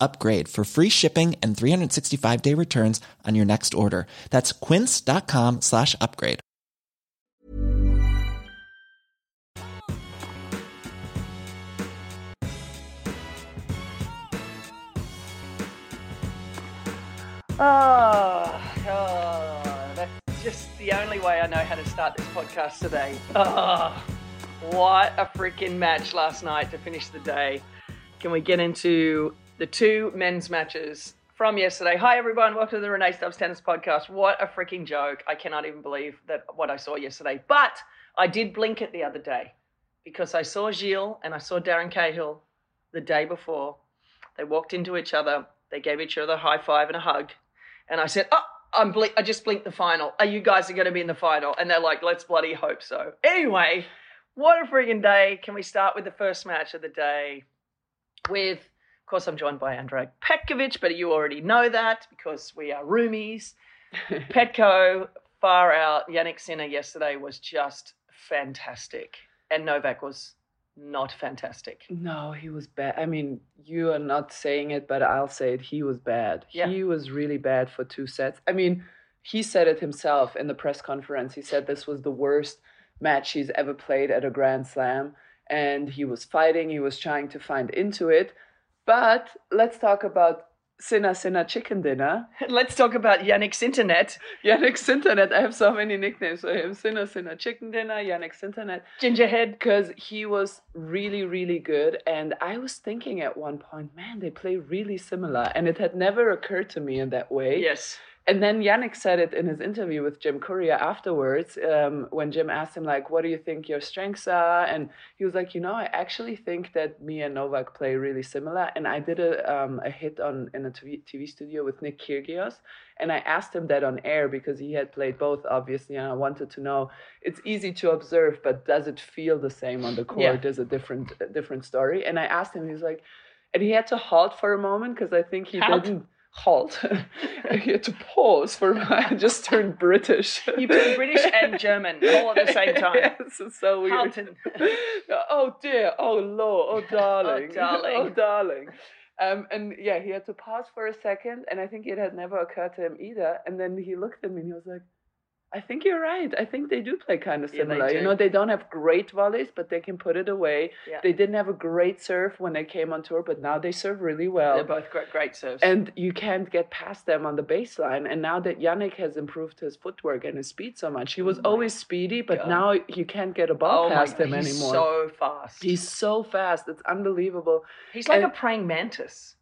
upgrade for free shipping and 365 day returns on your next order. That's quince.com slash upgrade. Oh, oh, that's just the only way I know how to start this podcast today. Oh, what a freaking match last night to finish the day. Can we get into the two men's matches from yesterday? Hi, everyone. Welcome to the Rennae Stubbs Tennis Podcast. What a freaking joke. I cannot even believe that what I saw yesterday. But I did blink it the other day because I saw Gilles and I saw Darren Cahill the day before. They walked into each other. They gave each other a high five and a hug. And I said, oh, I'm I just blinked the final. Are you guys are going to be in the final? And they're like, let's bloody hope so. Anyway, what a freaking day. Can we start with the first match of the day with, course, I'm joined by Andrea Petkovic, but you already know that because we are roomies. Petko, far out. Jannik Sinner yesterday was just fantastic. And Novak was not fantastic. No, he was bad. I mean, you are not saying it, but I'll say it. He was bad. Yeah. He was really bad for two sets. I mean, he said it himself in the press conference. He said this was the worst match he's ever played at a Grand Slam. And he was fighting, he was trying to find into it. But let's talk about Sinner Sinner Chicken Dinner. Let's talk about Jannik's internet. Jannik's Internet. I have so many nicknames for him. Sinner Sinner Chicken Dinner, Jannik's Internet. Gingerhead. because he was really really good and i was thinking at one point man they play really similar and it had never occurred to me in that way Yes. And then jannik said it in his interview with jim courier afterwards um, when jim asked him like what do you think your strengths are and he was like you know i actually think that me and novak play really similar and i did a, um, a hit on in a TV, TV studio with nick kyrgios and I asked him that on air because he had played both, obviously, and I wanted to know. It's easy to observe, but does it feel the same on the court? Yeah. Is a different, a different story. And I asked him, he was like, and he had to halt for a moment because I think he Halt? didn't halt. he had to pause for. I just turned British. You turned British and German all at the same time. yes, it's so weird. Halton. oh dear. Oh lord. Oh darling. oh darling. Oh darling. Um, and yeah, he had to pause for a second, and I think it had never occurred to him either. And then he looked at me and he was like, I think you're right. I think they do play kind of Yeah, similar. you know, they don't have great volleys, but they can put it away. Yeah. They didn't have a great serve when they came on tour, but now they serve really well. They're both great, great serves. And you can't get past them on the baseline. And now that Jannik has improved his footwork and his speed so much, he was Oh always speedy, but God. now you can't get a ball oh past God, him he's anymore. so fast. He's so fast. It's unbelievable. He's like and- a praying mantis.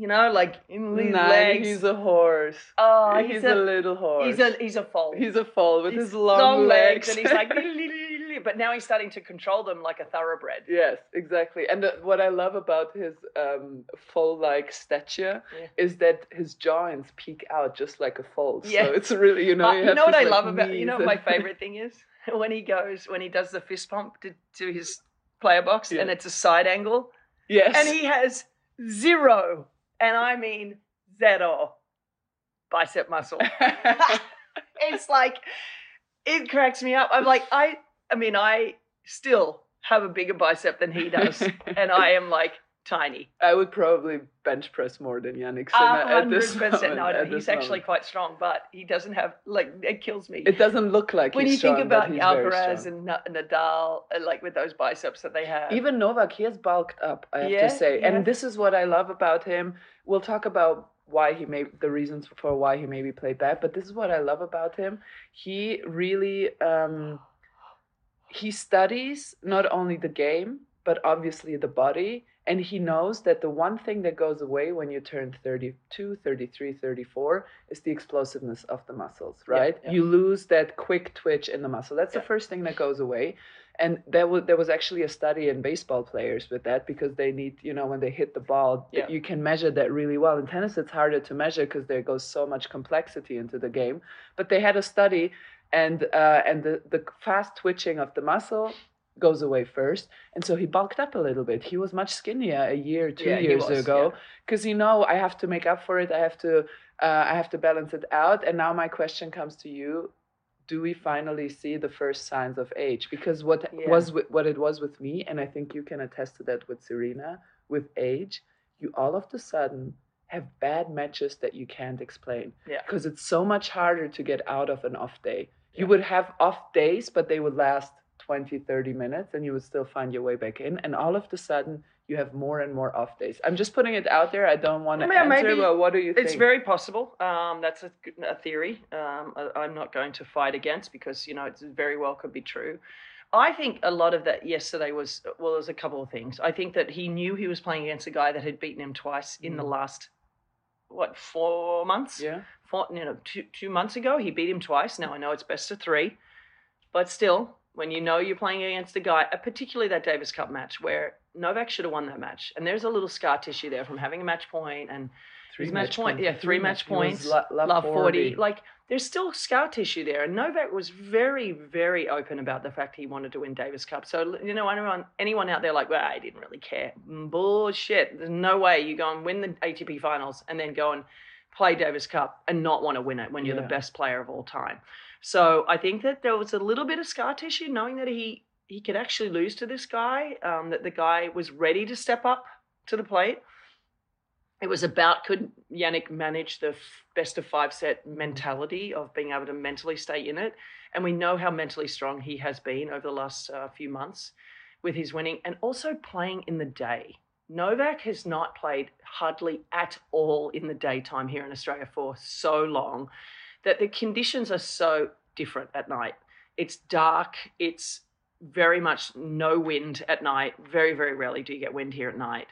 You know, like in his Nah, legs. he's a horse. oh, he's, he's, a, a, little horse. he's a he's a foal. He's a foal with He's his long, legs, legs. and he's like. but now he's starting to control them like a thoroughbred. Yes, exactly. And the, what I love about his um, foal-like stature Yeah. is that his joints peek out just like a foal. Yeah. So it's really, you know, Uh, you, you know what I like, love about you know what my favorite thing is when he goes when he does the fist pump to, to his player box Yeah. and it's a side angle yes. and he has zero and I mean zero bicep muscle. it's like it cracks me up. I'm like I I mean I still have a bigger bicep than he does and I am like tiny. I would probably bench press more than Jannik A Sinner at hundred this moment. No, no, at he's actually moment. quite strong, but he doesn't have like it kills me. It doesn't look like when he's you think strong, but about Alcaraz and Nadal, uh, like with those biceps that they have, Even Novak, he has bulked up, I have Yeah, to say. yeah. And this is what I love about him. We'll talk about why he may the reasons for why he maybe played bad. But this is what I love about him. He really um, he studies not only the game but obviously the body and he knows that the one thing that goes away when you turn 32 33 34 is the explosiveness of the muscles right? yeah. you lose that quick twitch in the muscle. That's the first thing that goes away. And there was there was actually a study in baseball players with that because they need you know when they hit the ball Yeah. you can measure that really well. In tennis it's harder to measure because there goes so much complexity into the game. But they had a study and uh, and the, the fast twitching of the muscle goes away first. And so he bulked up a little bit. He was much skinnier a year two Yeah, years was, ago yeah. because you know i have to make up for it. I have to uh, i have to balance it out. And now my question comes to you. Do we finally see the first signs of age? Because what Yeah. was what it was with me and i think you can attest to that with serena with age you all of a sudden have bad matches that you can't explain Yeah. because it's so much harder to get out of an off day. You would have off days but they would last 20 30 minutes and you would still find your way back in and all of a sudden you have more and more off days i'm just putting it out there i don't want to Yeah, answer maybe but what do you think It's very possible. Um, that's a theory. Um, I, I'm not going to fight against because you know it's very well could be true. I think a lot of that yesterday was well, there's a couple of things. I think that he knew he was playing against a guy that had beaten him twice in the last what four months. yeah Four, you know, two two months ago he beat him twice. Now I know it's best of three, but still, when you know you're playing against a guy, uh, particularly that Davis Cup match where Novak should have won that match, and there's a little scar tissue there from having a match point and his match point, yeah, three, match he was points, love, love 40. 40. Like, there's still scar tissue there. And Novak was very, very open about the fact he wanted to win Davis Cup. So, you know, anyone, anyone out there like, well, I didn't really care. Mm, Bullshit. There's no way you go and win the ATP finals and then go and play Davis Cup and not want to win it when you're Yeah. the best player of all time. So I think that there was a little bit of scar tissue knowing that he, he could actually lose to this guy, um, that the guy was ready to step up to the plate it was about could Jannik manage the f- best of five set mentality of being able to mentally stay in it. And we know how mentally strong he has been over the last uh, few months with his winning and also playing in the day. Novak has not played hardly at all in the daytime here in Australia for so long that the conditions are so different at night. It's dark, it's very much no wind at night. Very, very rarely do you get wind here at night.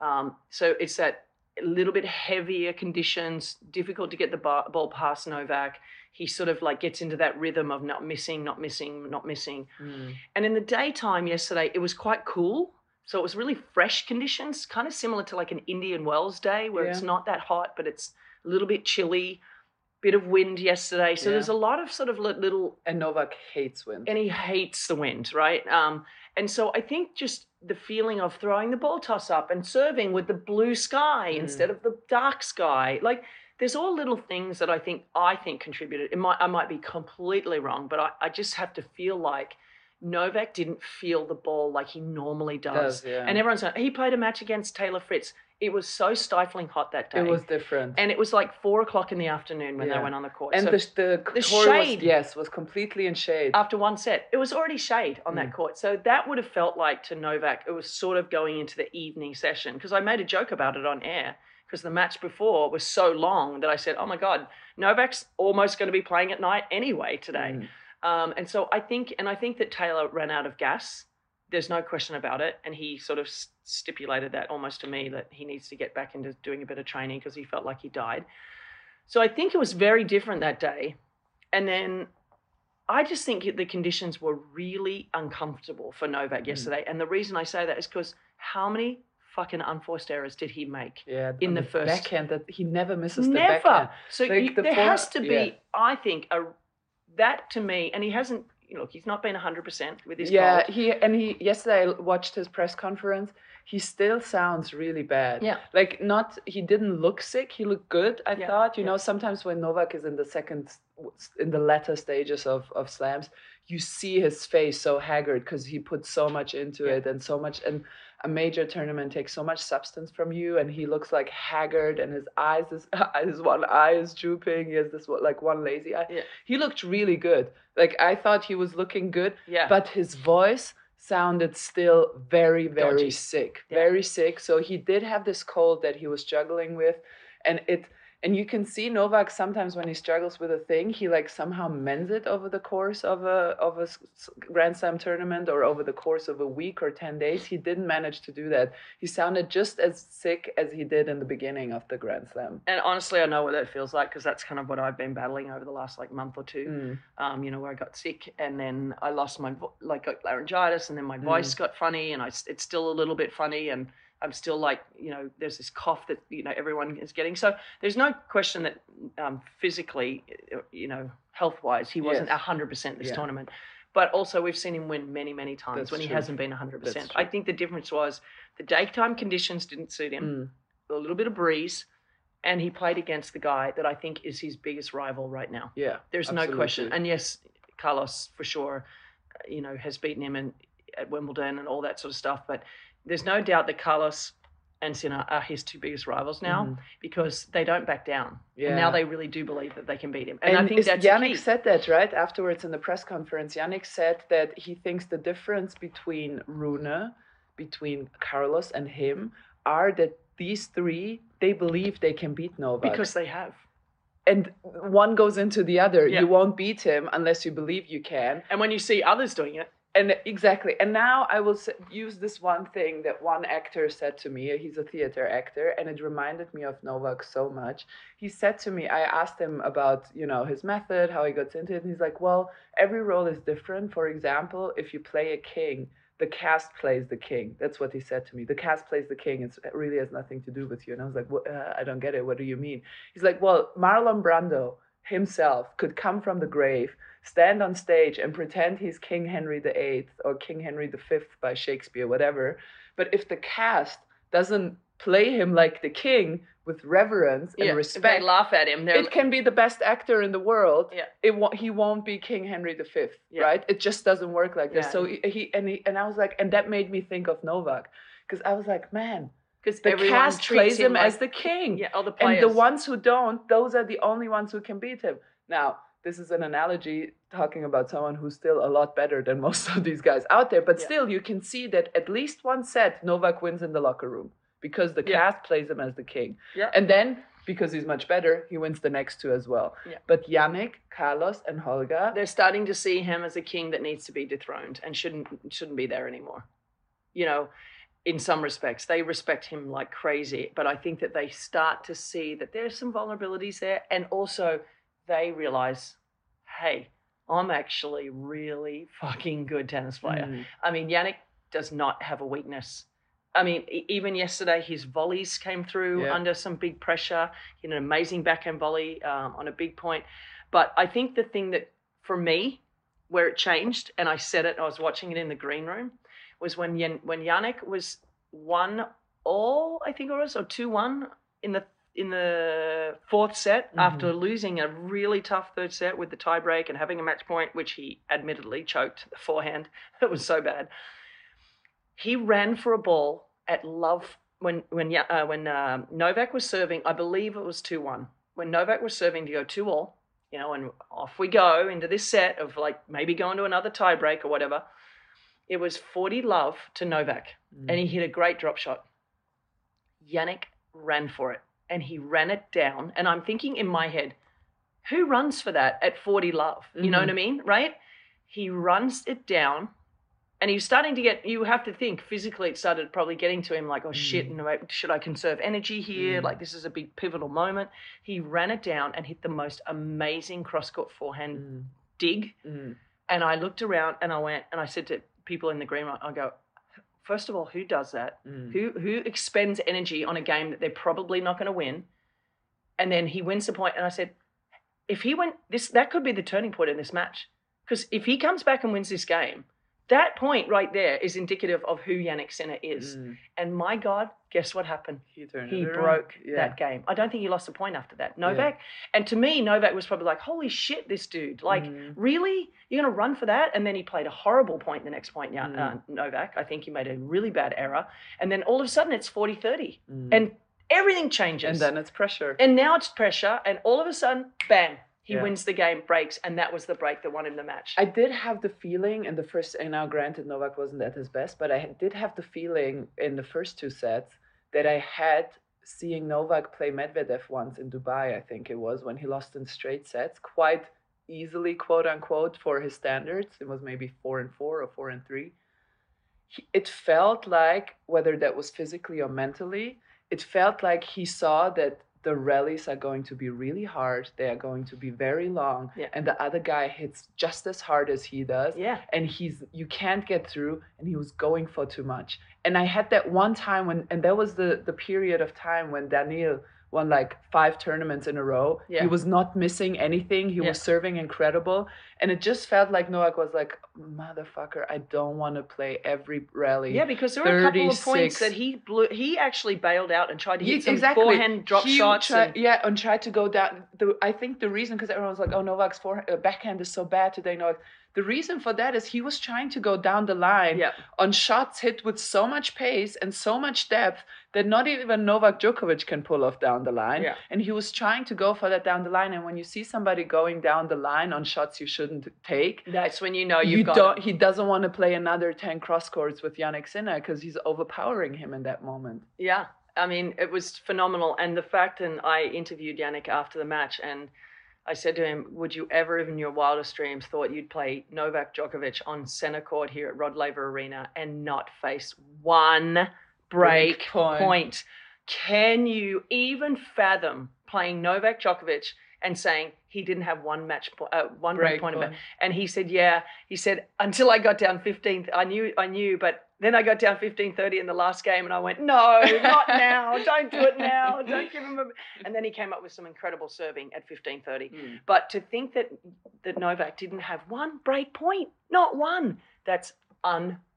Um, so it's that a little bit heavier conditions, difficult to get the ba- ball past Novak. He sort of like gets into that rhythm of not missing, not missing, not missing. Mm. And in the daytime yesterday, it was quite cool. So it was really fresh conditions, kind of similar to like an Indian Wells day where it's not that hot, but it's a little bit chilly, bit of wind yesterday. So Yeah. there's a lot of sort of little And Novak hates wind. and he hates the wind, right? Um, and so I think just the feeling of throwing the ball toss up and serving with the blue sky Mm. instead of the dark sky, like there's all little things that I think I think contributed. It might I might be completely wrong, but I, I just have to feel like Novak didn't feel the ball like he normally does. Does, yeah. And everyone's like, he played a match against Taylor Fritz. It was so stifling hot that day. it was different. and it was like four o'clock in the afternoon when Yeah. they went on the court. and So- the, the, the court shade. was, yes was completely in shade. after one set. It was already shade on that Mm. court. So that would have felt like to Novak, it was sort of going into the evening session because I made a joke about it on air because the match before was so long that I said, oh my God, Novak's almost going to be playing at night anyway today. Mm. Um, and so I think, and I think that Taylor ran out of gas. There's no question about it. And he sort of stipulated that almost to me that he needs to get back into doing a bit of training because he felt like he died. So I think it was very different that day. And then I just think the conditions were really uncomfortable for Novak hmm. yesterday. And the reason I say that is because how many fucking unforced errors did he make? yeah, in on the first- backhand that he never misses the Never. backhand. So Like you, the there form- has to be, yeah. I think, a that to me, and he hasn't. Look, he's not been hundred percent with his yeah, cold. he and he yesterday I watched his press conference. He still sounds really bad. Yeah. Like not he didn't look sick. He looked good. I Yeah, thought. You yeah. know, sometimes when Novak is in the second in the latter stages of of slams, you see his face so haggard because he put so much into Yeah. it and so much and a major tournament takes so much substance from you and he looks like haggard and his eyes is his one eye is drooping he has this like one lazy eye Yeah. he looked really good like i thought he was looking good Yeah. but his voice sounded still very very Dodgy. sick Yeah. very sick so he did have this cold that he was struggling with and it And you can see Novak sometimes when he struggles with a thing, he like somehow mends it over the course of a of a Grand Slam tournament or over the course of a week or 10 days. He didn't manage to do that. He sounded just as sick as he did in the beginning of the Grand Slam. And honestly, I know what that feels like because that's kind of what I've been battling over the last like month or two. Mm. Um, you know, where I got sick and then I lost my vo- like got laryngitis and then my voice got funny and I it's still a little bit funny and I'm still like you know there's this cough that you know everyone is getting. So there's no question that um, physically, you know, health wise, he wasn't Yes. hundred percent this Yeah. tournament. But also, we've seen him win many, many times That's when he hasn't been 100%. That's I think the difference was the daytime conditions didn't suit him Mm. a little bit of breeze, and he played against the guy that I think is his biggest rival right now. Yeah. There's no question. And yes, Carlos for sure, uh, you know, has beaten him in, at Wimbledon and all that sort of stuff. But there's no doubt that Carlos and Sinner are his two biggest rivals now Mhm. because they don't back down. And Yeah. now they really do believe that they can beat him. And, And, I think that's Jannik said that right afterwards in the press conference. Jannik said that he thinks the difference between Rune, between Carlos and him, are that these three they believe they can beat Novak because they have. and one goes into the other. Yeah. You won't beat him unless you believe you can. And when you see others doing it, And exactly. And now I will use this one thing that one actor said to me. He's a theater actor, and it reminded me of Novak so much. He said to me, I asked him about, you know, his method, how he got into it, and he's like, "Well, every role is different. For example, if you play a king, the cast plays the king. That's what he said to me. The cast plays the king. It's, it really has nothing to do with you." And I was like, what, uh, "I don't get it. What do you mean?" He's like, "Well, Marlon Brando himself could come from the grave." stand on stage and pretend he's King Henry VIII or King Henry V by Shakespeare, whatever. But if the cast doesn't play him like the king with reverence and yeah, if they respect, laugh at him. It can be the best actor in the world. Yeah. It won't, he won't be King Henry V, Yeah. right? It just doesn't work like this. So he, he and he and I was like, and that made me think of Novak because I was like, man, because the everyone cast treats plays him like- as the king. yeah, all the And the ones who don't, those are the only ones who can beat him. Now, this is an analogy talking about someone who's still a lot better than most of these guys out there, but Yeah. still, you can see that at least one set, Novak wins in the locker room because the Yeah. cast plays him as the king. Yeah. And then, because he's much better, he wins the next two as well. Yeah. But Jannik, Carlos, and Holger, they're starting to see him as a king that needs to be dethroned and shouldn't shouldn't be there anymore. You know, in some respects, they respect him like crazy, but I think that they start to see that there's some vulnerabilities there, and also they realize, hey, I'm actually really fucking good tennis player. Mm. I mean, Jannik does not have a weakness. I mean, even yesterday, his volleys came through Yeah. under some big pressure. He had an amazing backhand volley um, on a big point. But I think the thing that, for me, where it changed, and I said it, I was watching it in the green room, was when Yan- when Jannik was one all, I think it was, or two one in the in the fourth set after losing a really tough third set with the tiebreak and having a match point, which he admittedly choked the forehand. It was so bad. He ran for a ball at love when when uh, when um Novak was serving. I believe it was two one. When Novak was serving to go two all, you know, and off we go into this set of like maybe going to another tiebreak or whatever. It was forty love to Novak, and he hit a great drop shot. Jannik ran for it and he ran it down. And I'm thinking in my head, who runs for that at 40 love? You know what I mean? Right? He runs it down and he was starting to get, you have to think physically, it started probably getting to him like, oh shit, Mm. no, should I conserve energy here? Mm. Like, this is a big pivotal moment. He ran it down and hit the most amazing cross court forehand Mm. dig. Mm. And I looked around and I went, and I said to people in the green room, I go, first of all, who does that? Mm. Who who expends energy on a game that they're probably not going to win, and then he wins the point. And I said, if he went this, that could be the turning point in this match. Because if he comes back and wins this game, that point right there is indicative of who Jannik Sinner is. Mm. And my God, guess what happened? He He broke Yeah. that game. I don't think he lost a point after that. Novak, and to me, Novak was probably like, "Holy shit, this dude! Like, Mhm. really? You're gonna run for that?" And then he played a horrible point the next point. Yeah, Mm. uh, Novak. I think he made a really bad error, and then all of a sudden it's 40-30. Mm. and everything changes. and then it's pressure. and now it's pressure, and all of a sudden, bang! He Yeah. wins the game, breaks, and that was the break that won him the match. I did have the feeling in the first, and now granted Novak wasn't at his best, but I did have the feeling in the first two sets that I had seeing Novak play Medvedev once in Dubai, I think it was, when he lost in straight sets, quite easily, quote unquote, for his standards. It was maybe four and four or four and three. He, it felt like, whether that was physically or mentally, it felt like he saw that the rallies are going to be really hard. They are going to be very long. Yeah. And the other guy hits just as hard as he does. Yeah. And he's you can't get through and he was going for too much. And I had that one time when and that was the the period of time when Daniil won like five tournaments in a row. Yeah. He was not missing anything. He Yeah. was serving incredible. And it just felt like Novak was like, motherfucker, I don't want to play every rally. Yeah, because there were a couple of points that he blew. He actually bailed out and tried to hit some exactly. forehand drop He shots. and- yeah, and tried to go down. The, I think the reason, because everyone was like, "Oh, Novak's forehand, uh, backhand is so bad today." Novak. The reason for that is he was trying to go down the line Yeah. on shots hit with so much pace and so much depth that not even Novak Djokovic can pull off down the line. Yeah. And he was trying to go for that down the line. And when you see somebody going down the line on shots you shouldn't take, That's when you know you've you got. don't. it. He doesn't want to play another ten cross courts with Jannik Sinner because he's overpowering him in that moment. Yeah, I mean, it was phenomenal. And the fact, and I interviewed Jannik after the match, and I said to him, Would you ever, even in your wildest dreams, thought you'd play Novak Djokovic on center court here at Rod Laver Arena and not face one break, point. point? Can you even fathom playing Novak Djokovic and saying he didn't have one match point, uh, one break, point, point. And he said, "Yeah." He said, "Until I got down 15, I knew, I knew, but then I got down 15-30 in the last game, and I went, no, not now. Don't do it now. Don't give him a." And then he came up with some incredible serving at 15-30. Hmm. But to think that that Novak didn't have one break point, not one, that's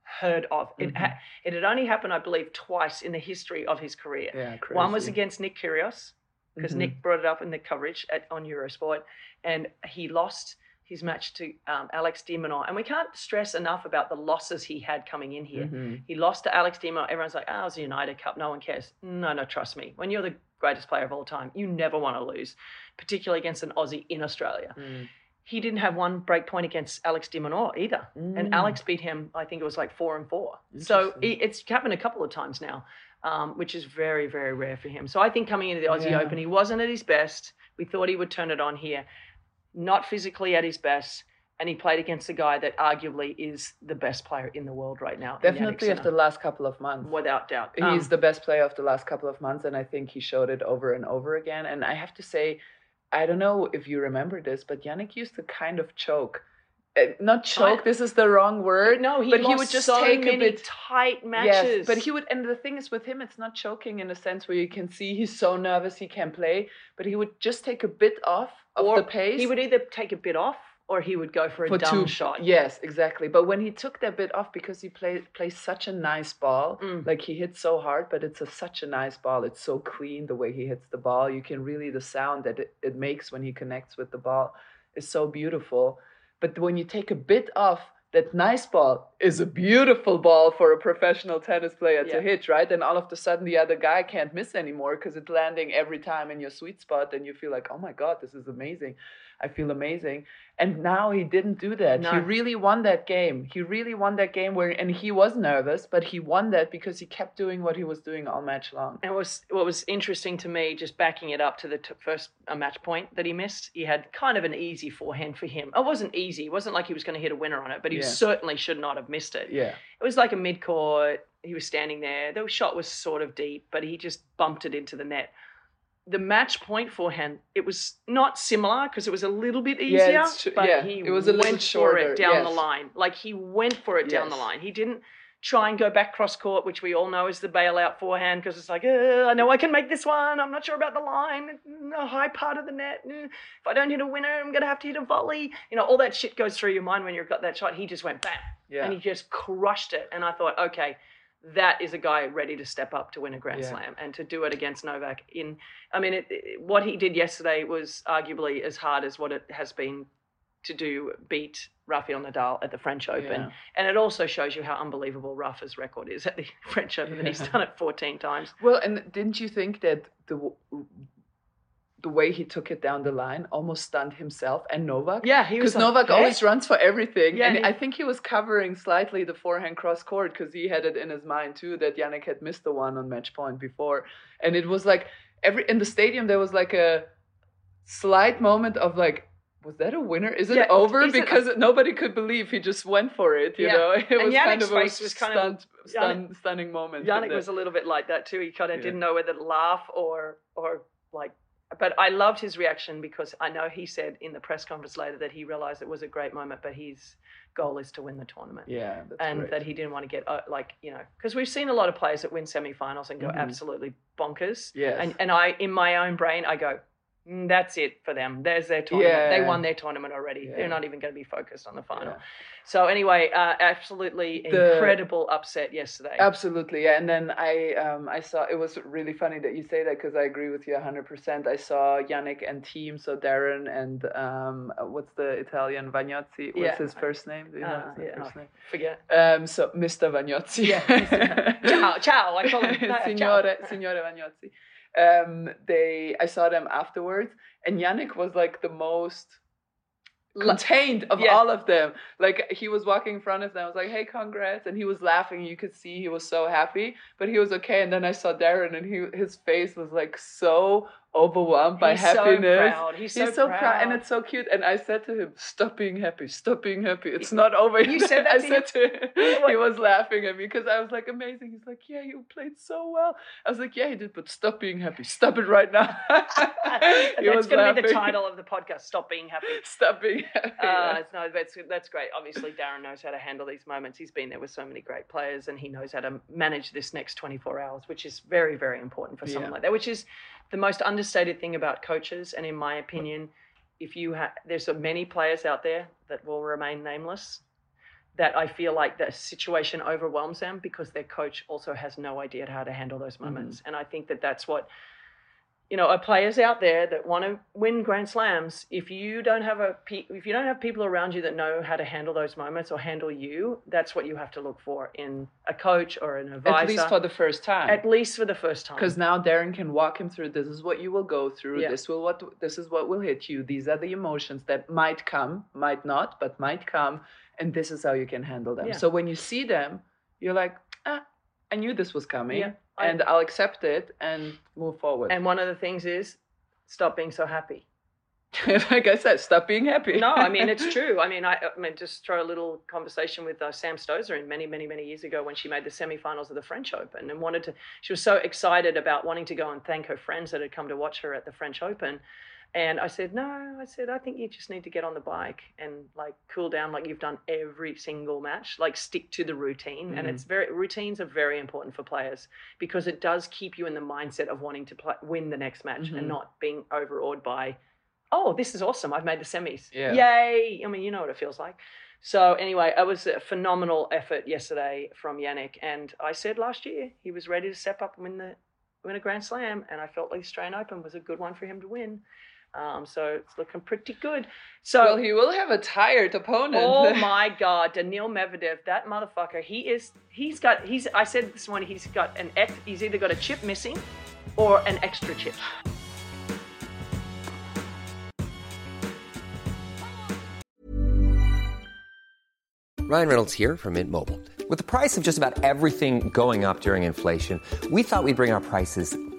unheard of. It Mm-hmm. ha- it had only happened, I believe, twice in the history of his career. Yeah, crazy. One was against Nick Kyrgios because Mhm. Nick brought it up in the coverage at, on Eurosport, and he lost his match to um, Alex de Minaur. And we can't stress enough about the losses he had coming in here. Mhm. He lost to Alex de Minaur. Everyone's like, "Oh, it was a United Cup. No one cares." No, no, trust me. When you're the greatest player of all time, you never want to lose, particularly against an Aussie in Australia. Mm. He didn't have one break point against Alex de Minaur either, and Mm. Alex beat him. I think it was like four and four. So it- it's happened a couple of times now, um, which is very, very rare for him. So I think coming into the Aussie Yeah. Open, he wasn't at his best. We thought he would turn it on here, not physically at his best. And he played against a guy that arguably is the best player in the world right now. Definitely of the last couple of months. without doubt. He's Um, the best player of the last couple of months, and I think he showed it over and over again. And I have to say, I don't know if you remember this, but Jannik used to kind of choke. Uh, not choke. I- this is the wrong word. no, he but he would just so take a bit. tight matches. Yes, but he would, and the thing is with him, it's not choking in a sense where you can see he's so nervous he can't play, but he would just take a bit off of or the pace. He would either take a bit off or he would go for a for dumb two shot. Yes, exactly. But when he took that bit off because he played plays such a nice ball, Mm. like he hits so hard, but it's a, such a nice ball. It's so clean the way he hits the ball. You can really the sound that it, it makes when he connects with the ball is so beautiful. But when you take a bit off, that nice ball is a beautiful ball for a professional tennis player Yeah. to hit, right? And all of a sudden the other guy can't miss anymore because it's landing every time in your sweet spot, and you feel like, oh my god, this is amazing. I feel amazing. And now he didn't do that. He really won that game. He really won that game where and he was nervous, but he won that because he kept doing what he was doing all match long. And what was what was interesting to me, just backing it up to the t- first uh, match point that he missed, he had kind of an easy forehand for him. It wasn't easy. It wasn't like he was going to hit a winner on it, but he Yeah. certainly should not have missed it. Yeah. It was like a mid court. He was standing there. The shot was sort of deep, but he just bumped it into the net. The match point for forehand, it was not similar because it was a little bit easier, tr- but yeah, he it was a went for shorter, it down the line. Like he went for it down the line. He didn't try and go back cross court, which we all know is the bailout forehand because it's like, "Uh, I know I can make this one. I'm not sure about the line. A high part of the net. Uh, If I don't hit a winner, I'm going to have to hit a volley. You know, all that shit goes through your mind when you've got that shot. He just went bam Yeah. and he just crushed it. And I thought, okay, that is a guy ready to step up to win a Grand Yeah. Slam and to do it against Novak. In, I mean, it, it- what he did yesterday was arguably as hard as what it has been to do beat Rafael Nadal at the French Open. Yeah. And it also shows you how unbelievable Rafa's record is at the French Open. That he's done it 14 times. Well, and didn't you think that the the way he took it down the line almost stunned himself and Novak. Yeah, he was because Novak always runs for everything, Yeah, and he- I think he was covering slightly the forehand cross court because he had it in his mind too that Jannik had missed the one on match point before, and it was like every in the stadium there was like a slight moment of like. Was that a winner? Is it Yeah, over? is it because nobody could believe he just went for it. You Yeah. know, it And was kind Jannik's of a was kind of- stunned, stun, stunning moment. Jannik was a little bit like that too. He kind of Yeah. didn't know whether to laugh or or like. But I loved his reaction because I know he said in the press conference later that he realized it was a great moment, but his goal is to win the tournament. yeah, and great. that he didn't want to get uh, like you know because we've seen a lot of players that win semifinals and go Mhm. absolutely bonkers. Yeah, And and I in my own brain I go, "Mm, that's it for them. There's their tournament. They won their tournament already. Yeah. They're not even going to be focused on the final. Yeah. So anyway, uh, absolutely The- incredible upset yesterday. Absolutely, yeah. And then I um, I saw it was really funny that you say that because I agree with you hundred percent. I saw Jannik and team, so Darren and um, what's the Italian Vagnozzi? What's Yeah. his first name? Do you know Uh, his yeah, first name? Forget. Um, so Mr. Vagnozzi. Yeah, ciao, ciao. I call him. Signore, Signore Vagnozzi. Um, they I saw them afterwards, and Jannik was like the most contained of all of them. Like he was walking in front of them, I was like, "Hey, congrats!" And he was laughing. You could see he was so happy, but he was okay. And then I saw Darren, and he his face was like so overwhelmed by He's so happiness. proud. He's so proud, and it's so cute. And I said to him, "Stop being happy. Stop being happy. It's not over." You yet." said that I to said to him. he was laughing at me because I was like, "Amazing." He's like, "Yeah, you played so well." I was like, "Yeah, he did, but stop being happy. Stop it right now." He That's going to be the title of the podcast. Stop being happy. Stop being happy. Uh, no, that's that's great. Obviously, Darren knows how to handle these moments. He's been there with so many great players, and he knows how to manage this next 24 hours, which is very, very important for someone Yeah. like that. Which is the most understated thing about coaches, and in my opinion, if you have, there's many players out there that will remain nameless. That I feel like the situation overwhelms them because their coach also has no idea how to handle those mm-hmm. moments, and I think that that's what you know, are players out there that want to win Grand Slams. If you don't have a pe- if you don't have people around you that know how to handle those moments or handle you, that's what you have to look for in a coach or an advisor. At least for the first time. At least for the first time. because now Darren can walk him through. This is what you will go through. Yeah. This will what this is what will hit you. These are the emotions that might come, might not, but might come, and this is how you can handle them. Yeah. So when you see them, you're like, ah, I knew this was coming, Yeah, I- and I'll accept it and move forward. and one of the things is stop being so happy. like I said, stop being happy. no, I mean it's true. I mean, I, I mean, just throw a little conversation with uh, Sam Stosur in many, many, many years ago when she made the semifinals of the French Open and wanted to. She was so excited about wanting to go and thank her friends that had come to watch her at the French Open. And I said, no, I said, I think you just need to get on the bike and like cool down like you've done every single match. Like stick to the routine. And Mhm. it's very, routines are very important for players because it does keep you in the mindset of wanting to play, win the next match Mhm. and not being overawed by, oh, this is awesome. I've made the semis. Yeah. Yay. I mean, you know what it feels like. So anyway, it was a phenomenal effort yesterday from Jannik. And I said last year he was ready to step up and win the win a Grand Slam, and I felt like the Australian Open was a good one for him to win. Um, so it's looking pretty good. So Well, he will have a tired opponent. Oh my God, Daniil Medvedev, that motherfucker. He is. He's got. He's. I said this morning. He's got an. Ex, he's either got a chip missing, or an extra chip. Ryan Reynolds here from Mint Mobile. With the price of just about everything going up during inflation, we thought we'd bring our prices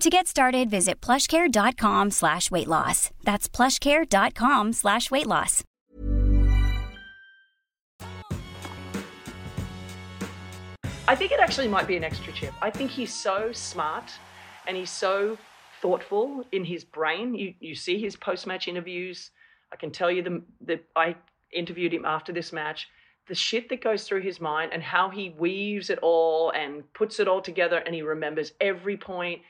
To get started, visit plushcare.com slash weight loss. That's plushcare.com slash weight loss. I think it actually might be an extra chip. I think he's so smart and he's so thoughtful in his brain. You you see his post match interviews. I can tell you the the I interviewed him after this match. The shit that goes through his mind and how he weaves it all and puts it all together, and he remembers every point.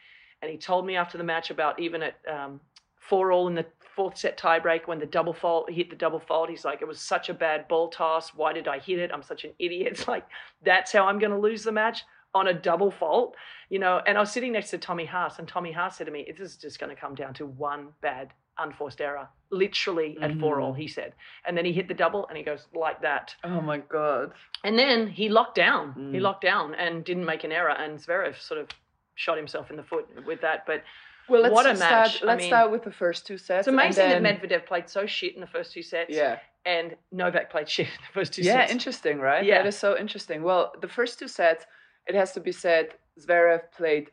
And he told me after the match about even at um, four all in the fourth set tiebreak when the double fault he hit the double fault. He's like, it was such a bad ball toss. Why did I hit it? I'm such an idiot. It's like that's how I'm going to lose the match on a double fault, you know. And I was sitting next to Tommy Haas, and Tommy Haas said to me, "This is just going to come down to one bad unforced error, literally at four all." He said, and then he hit the double, and he goes like that. Oh my god. And then he locked down. He Mm. locked down and didn't make an error. And Zverev sort of shot himself in the foot with that. But Well, let's what a start. match! I Let's mean, start with the first two sets. It's amazing and that Medvedev played so shit in the first two sets. Yeah. And Novak played shit in the first two yeah, sets. Yeah, interesting, right? Yeah. That is so interesting. Well, the first two sets, it has to be said, Zverev played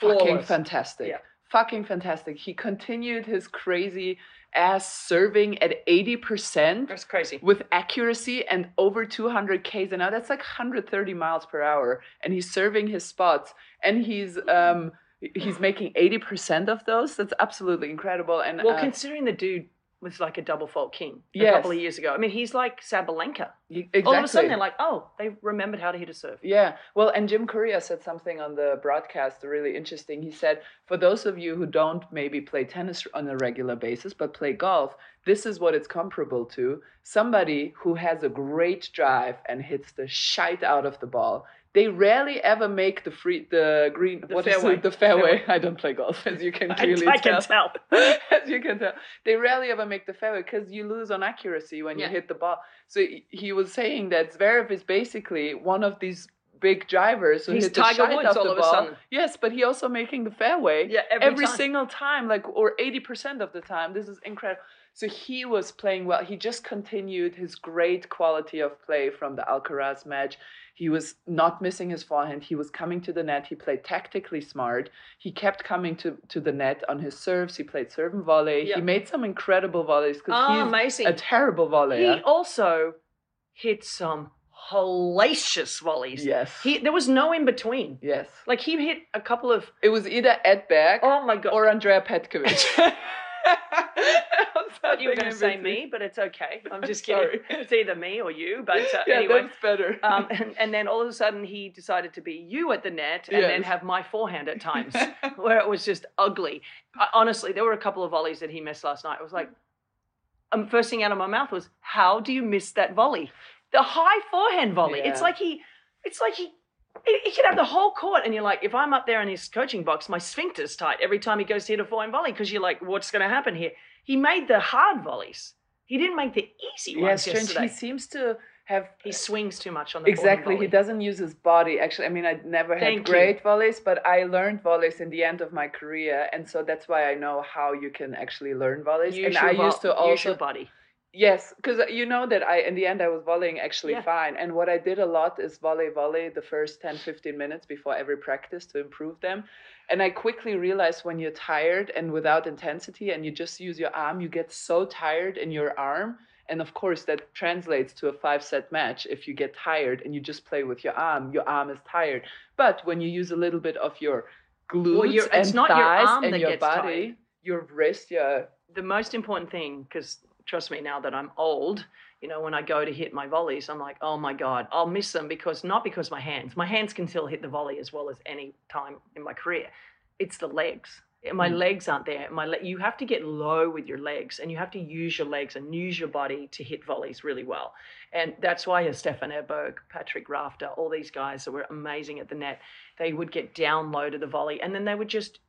fucking Flawless. fantastic. Yeah. Fucking fantastic. He continued his crazy ass serving at 80% That's crazy. with accuracy and over 200 k's an hour. That's like 130 miles per hour. And he's serving his spots and he's um he's making 80% of those. That's absolutely incredible. And Well, uh, considering the dude was like a double fault king a Yes. couple of years ago. I mean, he's like Sabalenka. y- All of a sudden, they're like, oh, they remembered how to hit a serve. Yeah, well, and Jim Courier said something on the broadcast really interesting. He said, for those of you who don't maybe play tennis on a regular basis but play golf, this is what it's comparable to. Somebody who has a great drive and hits the shite out of the ball. They rarely ever make the free the green The what is fairway. it? the fairway. Fairway. I don't play golf as you can clearly I tell. can tell. as you can tell, they rarely ever make the fairway because you lose on accuracy when you hit the ball. So he- was saying that Zverev is basically one of these big drivers who He's hit Tiger Woods all the of a sudden. Yes, but he also making the fairway Yeah, every time. single time, like or eighty percent of the time. This is incredible. So he was playing well. He just continued his great quality of play from the Alcaraz match. He was not missing his forehand. He was coming to the net. He played tactically smart. He kept coming to, to the net on his serves. He played serve and volley. Yeah. He made some incredible volleys because Oh, ah, he's amazing. a terrible volley. He also hit some hellacious volleys. Yes. He there was no in between. yes. Like he hit a couple of It was either Edberg oh my god. or Andrea Petkovic. thought you were going to say me, but it's okay. I'm just kidding. It's either me or you, but uh, yeah, anyway. that's better. Um, and, and then all of a sudden he decided to be you at the net and then have my forehand at times where it was just ugly. I, honestly, there were a couple of volleys that he missed last night. It was like, um, first thing out of my mouth was, how do you miss that volley? The high forehand volley. It's like he, it's like he, he he could have the whole court, and you're like, if I'm up there in his coaching box, my sphincter's tight every time he goes to hit a forehand volley because you're like, what's going to happen here? He made the hard volleys. He didn't make the easy ones strange. yesterday. He seems to have He swings too much on the exactly. He doesn't use his body. Actually, I mean, I never had Thank you. great volleys, but I learned volleys in the end of my career, and so that's why I know how you can actually learn volleys. Use and I used to use also your body. Yes, because uh, you know that I, in the end, I was volleying actually Yeah. fine. And what I did a lot is volley, volley the first 10, 15 minutes before every practice to improve them. And I quickly realized when you're tired and without intensity and you just use your arm, you get so tired in your arm. And of course, that translates to a five set match. If you get tired and you just play with your arm, your arm is tired. But when you use a little bit of your glutes you're- it's and not your thighs arm and your body, tired. your wrist, your The most important thing, because trust me, now that I'm old, you know, when I go to hit my volleys, I'm like, oh my God, I'll miss them because not because my hands, my hands can still hit the volley as well as any time in my career. It's the legs. My legs aren't there. My le- you have to get low with your legs, and you have to use your legs and use your body to hit volleys really well. And that's why Stefan Edberg, Patrick Rafter, all these guys that were amazing at the net, they would get down low to the volley, and then they would just uh,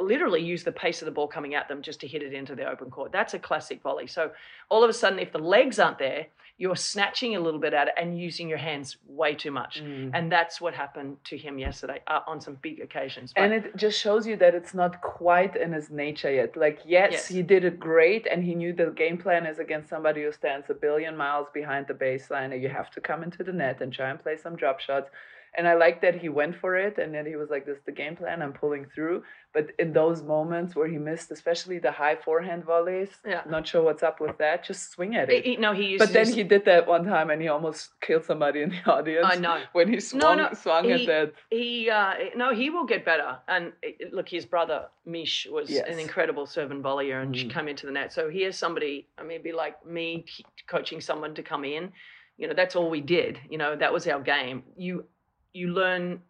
literally use the pace of the ball coming at them just to hit it into the open court. That's a classic volley. So all of a sudden, if the legs aren't there, you're snatching a little bit at it and using your hands way too much. Mm. And that's what happened to him yesterday uh, on some big occasions. But and it just shows you that it's not quite in his nature yet. Like, yes, Yes. he did it great, and he knew the game plan is against somebody who stands a billion miles behind the baseline, and you have to come into the net and try and play some drop shots. And I like that he went for it and then he was like, This is the game plan, I'm pulling through. But in those moments where he missed, especially the high forehand volleys, Yeah. not sure what's up with that, just swing at it. He- no, he used but then he did that one time and he almost killed somebody in the audience. I know. When he swung, no, no, swung he, at that. He, uh, no, he will get better. And uh, look, his brother Mish was Yes. an incredible servant volleyer and she Mm. came into the net. So here's somebody. I mean, it'd be like me coaching someone to come in. You know, that's all we did. You know, that was our game. You, you learn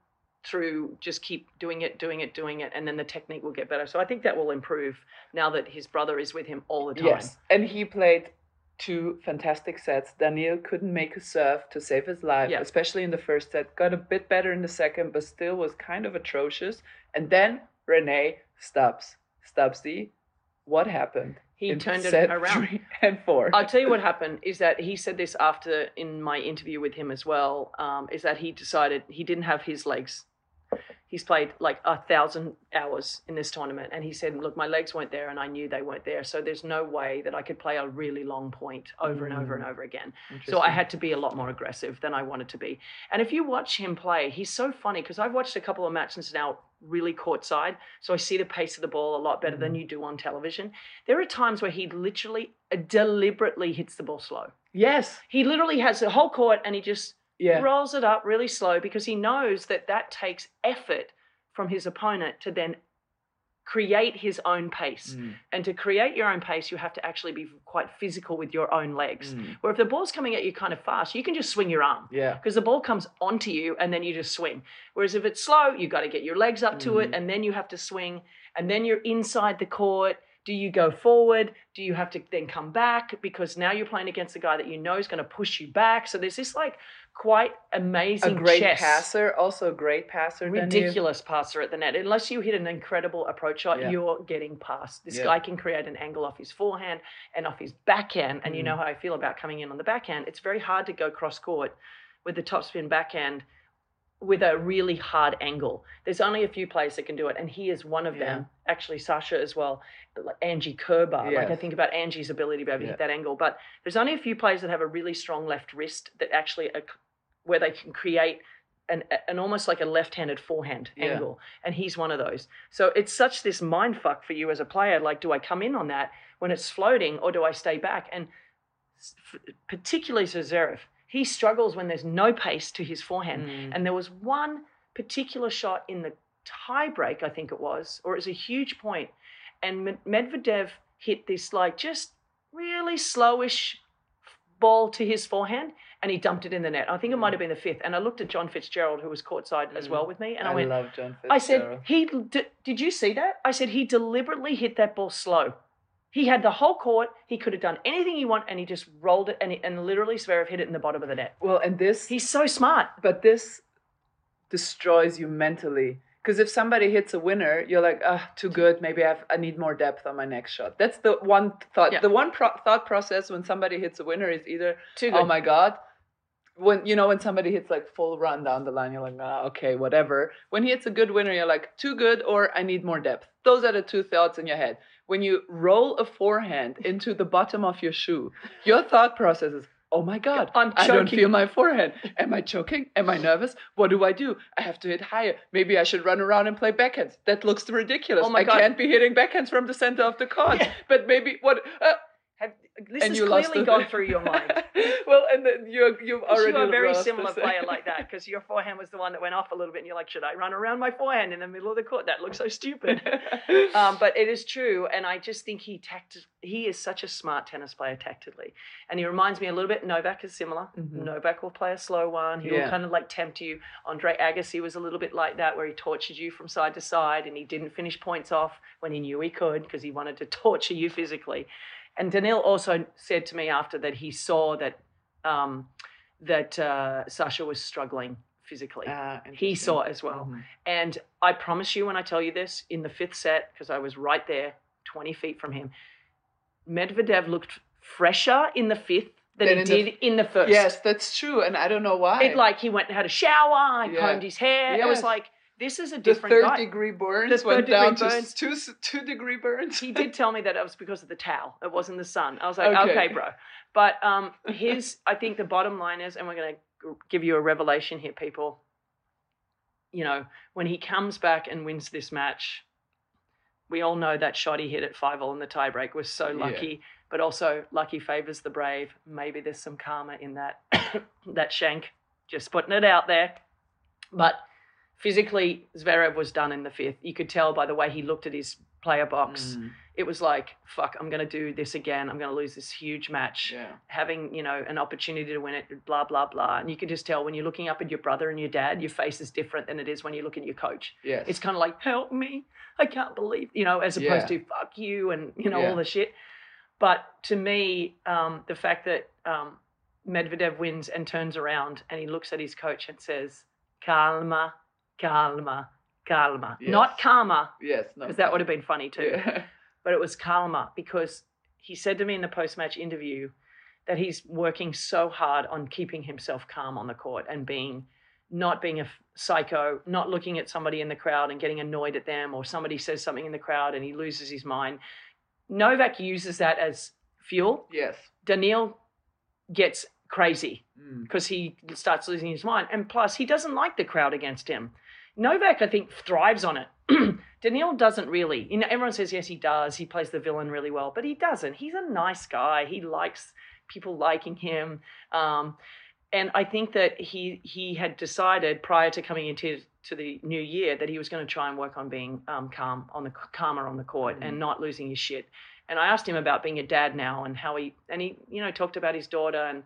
through just keep doing it, doing it, doing it, and then the technique will get better. So I think that will improve now that his brother is with him all the time. Yes, and he played two fantastic sets. Daniil couldn't make a serve to save his life, Yeah. especially in the first set. Got a bit better in the second, but still was kind of atrocious. And then Rennae stops. Stubsy, what happened? He turned it around. Three and four. I'll tell you what happened is that he said this after in my interview with him as well. Um, is that he decided he didn't have his legs. He's played like a thousand hours in this tournament, and he said, "Look, my legs weren't there, and I knew they weren't there. So there's no way that I could play a really long point over and over and over again. So I had to be a lot more aggressive than I wanted to be. And if you watch him play, he's so funny because I've watched a couple of matches now really courtside, so I see the pace of the ball a lot better than you do on television. There are times where he literally uh, deliberately hits the ball slow. yes, He literally has the whole court and he just Yeah. rolls it up really slow because he knows that that takes effort from his opponent to then create his own pace. Mm. And to create your own pace, you have to actually be quite physical with your own legs. Mm. Where if the ball's coming at you kind of fast, you can just swing your arm yeah. because the ball comes onto you and then you just swing. Whereas if it's slow, you got to get your legs up to Mm. it and then you have to swing and then you're inside the court. Do you go forward? Do you have to then come back? Because now you're playing against a guy that you know is going to push you back. So there's this like quite A amazing great chess. passer, also a great passer. Ridiculous passer at the net. Unless you hit an incredible approach shot, Yeah. you're getting past. This Yeah. guy can create an angle off his forehand and off his backhand. And Mm. you know how I feel about coming in on the backhand. It's very hard to go cross court with the topspin backhand with a really hard angle. There's only a few players that can do it, and he is one of them. Actually, Sasha as well, like Angie Kerber. Like I think about Angie's ability to be able to Yeah. hit that angle. But there's only a few players that have a really strong left wrist that actually, are, where they can create an, an almost like a left-handed forehand Yeah. angle, and he's one of those. So it's such this mind fuck for you as a player. Like, do I come in on that when it's floating, or do I stay back? And particularly Zverev, he struggles when there's no pace to his forehand. Mm. And there was one particular shot in the tiebreak, I think it was, or it was a huge point, and Medvedev hit this like just really slowish ball to his forehand and he dumped it in the net. I think it might have been the fifth. And I looked at John Fitzgerald, who was courtside as well with me, and I, I went, love John I said, he d- did you see that? I said he deliberately hit that ball slow. He had the whole court. He could have done anything he wanted, and he just rolled it, and, he, and literally Zverev hit it in the bottom of the net. Well, and this He's so smart. but this destroys you mentally because if somebody hits a winner you're like ah too good maybe I, have, I need more depth on my next shot that's the one thought Yeah. the one pro- thought process when somebody hits a winner is either Too good. oh my god when you know when somebody hits like full run down the line you're like ah okay whatever when he hits a good winner you're like too good or i need more depth those are the two thoughts in your head when you roll a forehand into the bottom of your shoe your thought process is oh my god I'm i don't feel my forehead am i choking? Am i nervous? What do i do? I have to hit higher. Maybe i should run around and play backhands. That looks ridiculous. Oh my i God. can't be hitting backhands from the center of the court but maybe what uh, Have, this and has clearly gone through your mind. well, and then you're you've already you're a very similar player like that because your forehand was the one that went off a little bit and you're like, should I run around my forehand in the middle of the court? That looks so stupid. um, but it is true. And I just think he tact- he is such a smart tennis player tactically. And he reminds me a little bit, Novak is similar. Mhm. Novak will play a slow one. He will kind of like tempt you. Andre Agassi was a little bit like that where he tortured you from side to side and he didn't finish points off when he knew he could because he wanted to torture you physically. And Daniil also said to me after that he saw that um, that uh, Sasha was struggling physically. Ah, he saw it as well. Mhm. And I promise you when I tell you this, in the fifth set, because I was right there, 20 feet from him, Medvedev looked fresher in the fifth than Than he in the- did in the first. Yes, that's true, and I don't know why. It like he went and had a shower, Yeah. combed his hair. It was like, this is a the different third guy. degree burns The went degree down burns. to two two degree burns. he did tell me that it was because of the towel. It wasn't the sun. I was like, Okay. okay, bro. But um, his, I think the bottom line is, and we're going to give you a revelation here, people. you know, when he comes back and wins this match, we all know that shot he hit at five all in the tiebreak was so Yeah. lucky, but also lucky favors the brave. Maybe there's some karma in that that shank. Just putting it out there. But physically, Zverev was done in the fifth. You could tell by the way he looked at his player box. Mm. It was like, fuck, I'm going to do this again. I'm going to lose this huge match. Yeah. Having, you know, an opportunity to win it, blah, blah, blah. And you can just tell when you're looking up at your brother and your dad, your face is different than it is when you look at your coach. Yes. It's kind of like, help me. I can't believe, you know, as opposed Yeah. to fuck you and, you know, Yeah. all the shit. But to me, um, the fact that um, Medvedev wins and turns around and he looks at his coach and says, calma, calma, calma. Not karma, yes. No. because that would have been funny too Yeah. but it was Kalma because he said to me in the post match interview that he's working so hard on keeping himself calm on the court and being not being a psycho, not looking at somebody in the crowd and getting annoyed at them, or somebody says something in the crowd and he loses his mind. Novak uses that as fuel. Yes. Daniil gets crazy Mm. because he starts losing his mind. And plus, he doesn't like the crowd against him. Novak, I think, thrives on it. Daniil doesn't really. You know, everyone says yes, he does. He plays the villain really well, but he doesn't. He's a nice guy. He likes people liking him. Um, and I think that he he had decided prior to coming into to the new year that he was going to try and work on being um, calm on the calmer on the court and not losing his shit. And I asked him about being a dad now and how he and he you know talked about his daughter and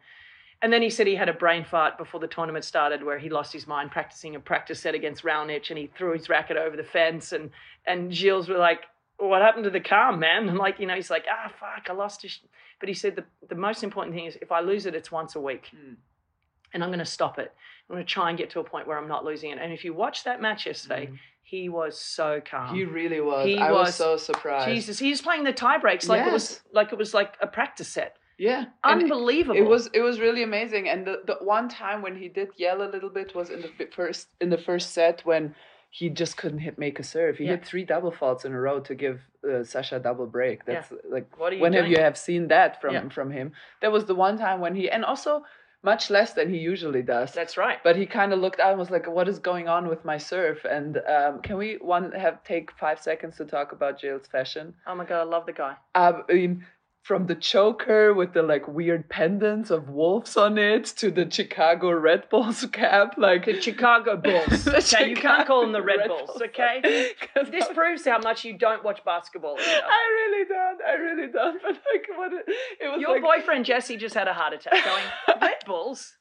and then he said he had a brain fart before the tournament started where he lost his mind practicing a practice set against Raonic and he threw his racket over the fence and and Gilles were like what happened to the calm man and like you know he's like ah fuck I lost his but he said the the most important thing is if I lose it it's once a week Mm. and I'm going to stop it. I'm going to try and get to a point where I'm not losing it. And if you watch that match yesterday, he was so calm. He really was. He I was, was- so surprised. Jesus, he was playing the tie breaks like it was like it was like a practice set. Yeah. And it- Unbelievable. It was it was really amazing. And the, the one time when he did yell a little bit was in the first in the first set when he just couldn't hit make a serve. He Yeah. hit three double faults in a row to give uh, Sasha a double break. Yeah. That's like What are you when have you have seen that from Yeah. from him? That was the one time when he and also much less than he usually does. That's right. but he kind of looked out and was like, "What is going on with my serve?" And um, can we one have take five seconds to talk about Gilles' fashion? oh my god, I love the guy. Um, I mean, from the choker with the like weird pendants of wolves on it to the Chicago Red Bulls cap, like The Chicago Bulls. The okay, you can't call them the Red, Red Bulls. Bulls. Okay, this I- proves how much you don't watch basketball. enough. I really don't. I really don't. But like, what it, it was Your like. boyfriend Jesse just had a heart attack. Going Red Bulls.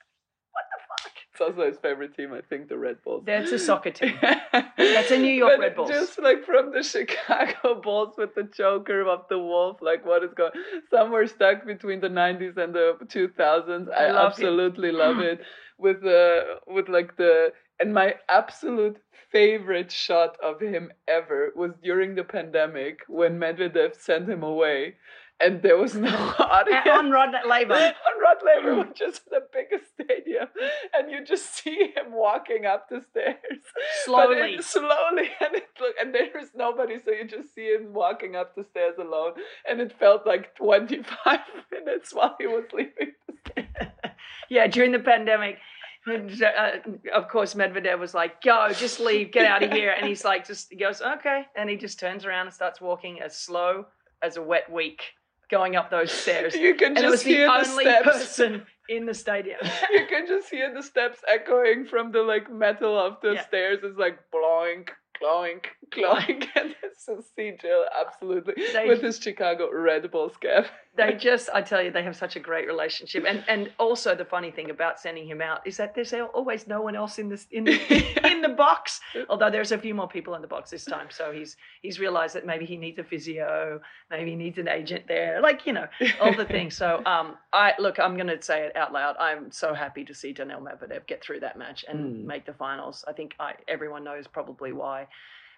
It's also his favorite team, I think, the Red Bulls. That's a soccer team. That's a New York But Red Bulls. Just like from the Chicago Bulls with the choker of the wolf, like what is going? Somewhere stuck between the '90s and the 2000s. I, I love it. absolutely love it. With the with like the and my absolute favorite shot of him ever was during the pandemic when Medvedev sent him away. And there was no audience on Rod Laver. on Rod Laver, which is the biggest stadium, and you just see him walking up the stairs Slowly. it- slowly, and it look, and there is nobody, so you just see him walking up the stairs alone, and it felt like twenty five minutes while he was leaving. yeah, during the pandemic. and, uh, of course, Medvedev was like, "Go, just leave, get out of here." And he's like, just he goes, "Okay," and he just turns around and starts walking as slow as a wet week, going up those stairs. You can and it was just the hear the only steps. person in the stadium. you can just hear the steps echoing from the like metal of the Yeah. stairs. It's like bloink, cloink, cloink, and it's just see Gilles absolutely They- with his Chicago Red Bulls cap. They just, I tell you, they have such a great relationship. And and also the funny thing about sending him out is that there's always no one else in this in the in the box. Although there's a few more people in the box this time, so he's he's realized that maybe he needs a physio, maybe he needs an agent there, like you know all the things. So um, I look, I'm going to say it out loud. I'm so happy to see Daniil Medvedev get through that match and Mm. make the finals. I think I, everyone knows probably why,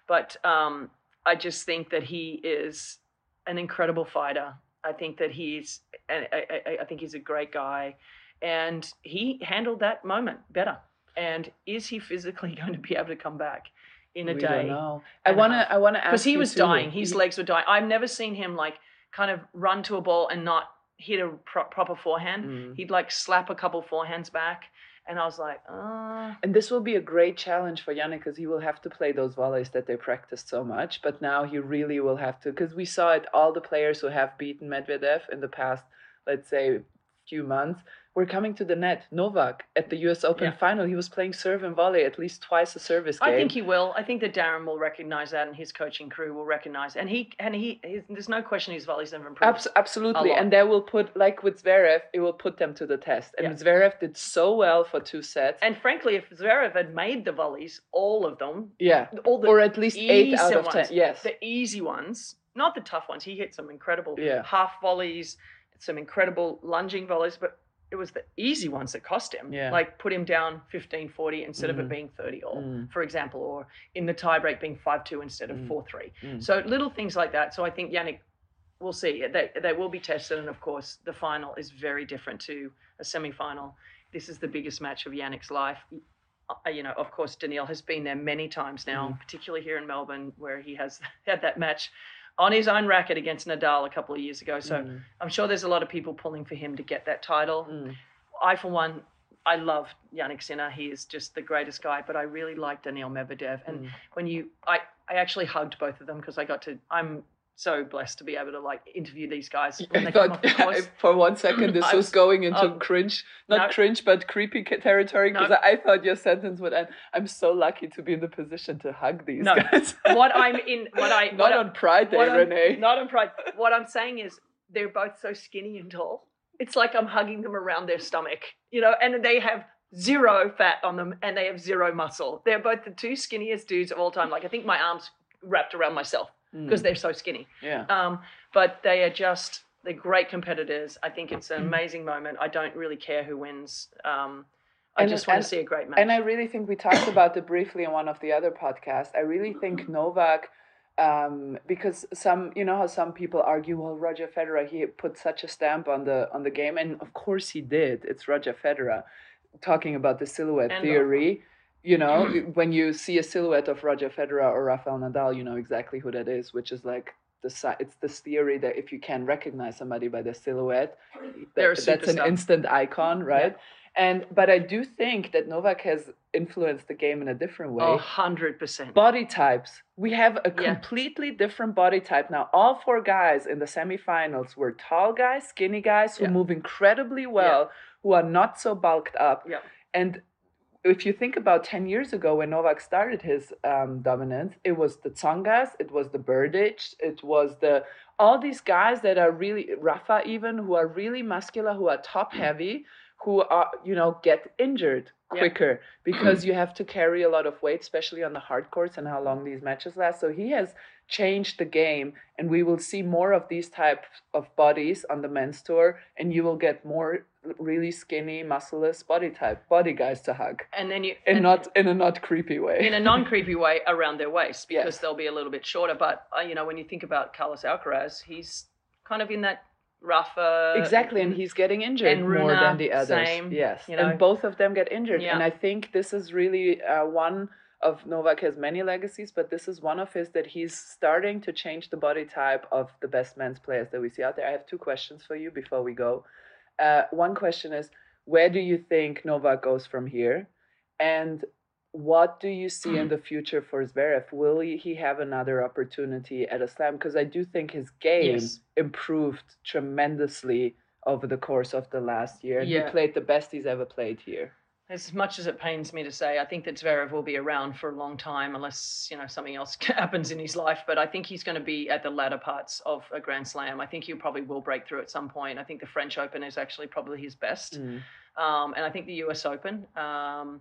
but um, I just think that he is an incredible fighter. I think that he's, and I, I, I think he's a great guy, and he handled that moment better. And is he physically going to be able to come back in a we day? don't know. I wanna. I wanna ask because he was too. dying. His legs were dying. I've never seen him like kind of run to a ball and not hit a pro- proper forehand. Mm. He'd like slap a couple forehands back, And I was like, uh, And this will be a great challenge for Jannik because he will have to play those volleys that they practiced so much. But now he really will have to because we saw it. All the players who have beaten Medvedev in the past, let's say, few months, were coming to the net. Novak at the U.S. Open Yeah. final, he was playing serve and volley at least twice a service game. I think he will. I think that Darren will recognize that, and his coaching crew will recognize. And he and he, there's no question his volleys have improved. Abs- absolutely, and that will put like with Zverev, it will put them to the test. And Yeah. Zverev did so well for two sets. And frankly, if Zverev had made the volleys, all of them, yeah, all the or at least eight out of ten. Yes, the easy ones, not the tough ones. He hit some incredible Yeah. half volleys, some incredible lunging volleys, but it was the easy ones that cost him. Yeah. Like put him down 15 40 instead of it Mhm. being 30 all, Mm. for example, or in the tiebreak being 5 2 instead of Mm. 4 3. Mm. So little things like that. So I think Jannik, we'll see. They, they will be tested. And of course, the final is very different to a semi final. This is the biggest match of Jannik's life. Uh, you know, of course, Daniil has been there many times now, Mm. particularly here in Melbourne, where he has had that match on his own racket against Nadal a couple of years ago. So Mm. I'm sure there's a lot of people pulling for him to get that title. Mm. I, for one, I love Jannik Sinner. He is just the greatest guy, but I really like Daniil Medvedev. And Mm. when you, I, I actually hugged both of them because I got to, I'm so blessed to be able to like interview these guys when they come off the for one second this was was- going into um, cringe, not no. cringe, but creepy territory because No. I thought your sentence would end. I'm so lucky to be in the position to hug these No. guys. what I'm in, what I, not what on Pride Day, I'm- Rennae. Not on Pride. What I'm saying is they're both so skinny and tall. It's like I'm hugging them around their stomach, you know, and they have zero fat on them and they have zero muscle. They're both the two skinniest dudes of all time. Like I think my arms wrapped around myself because Mm. they're so skinny. yeah. Um, but they are just they're great competitors. I think it's Mm. an amazing moment. I don't really care who wins. Um, I And- just want and- to see a great match. And I really think we talked about it briefly in one of the other podcasts. I really think Novak, um, because some, you know how some people argue, well, Roger Federer, he put such a stamp on the on the game, and of course he did. It's Roger Federer, talking about the silhouette And theory. You know, when you see a silhouette of Roger Federer or Rafael Nadal, you know exactly who that is, which is like the it's this theory that if you can recognize somebody by their silhouette, that, that's an instant icon, right? And but I do think that Novak has influenced the game in a different way. Oh, 100%. Body types. We have a Yeah. completely different body type now. All four guys in the semifinals were tall guys, skinny guys who Yeah. move incredibly well, who are not so bulked up. Yeah. And if you think about 10 years ago when Novak started his um, dominance, it was the Tsongas, it was the Berdychs, it was the all these guys that are really Rafa even who are really muscular, who are top heavy, who are you know get injured Yeah. quicker because you have to carry a lot of weight, especially on the hard courts and how long these matches last. So he has changed the game, and we will see more of these types of bodies on the men's tour, and you will get more really skinny, muscleless body type body guys to hug, And then you and not in a not creepy way. in a non-creepy way around their waist because Yes. they'll be a little bit shorter. But uh, you know, when you think about Carlos Alcaraz, he's kind of in that rougher. exactly, and he's getting injured and more than the others. same, yes, you know. and both of them get injured, Yeah. and I think this is really uh, one of Novak has many legacies, but this is one of his that he's starting to change the body type of the best men's players that we see out there. I have two questions for you before we go. Uh, one question is, where do you think Novak goes from here, and what do you see in the future for Zverev? Will he, he have another opportunity at a slam? Because I do think his game Yes. improved tremendously over the course of the last year. Yeah. He played the best he's ever played here. As much as it pains me to say, I think that Zverev will be around for a long time unless you know something else happens in his life. But I think he's going to be at the latter parts of a Grand Slam. I think he probably will break through at some point. I think the French Open is actually probably his best, Mm. um, and I think the U.S. Open. Um,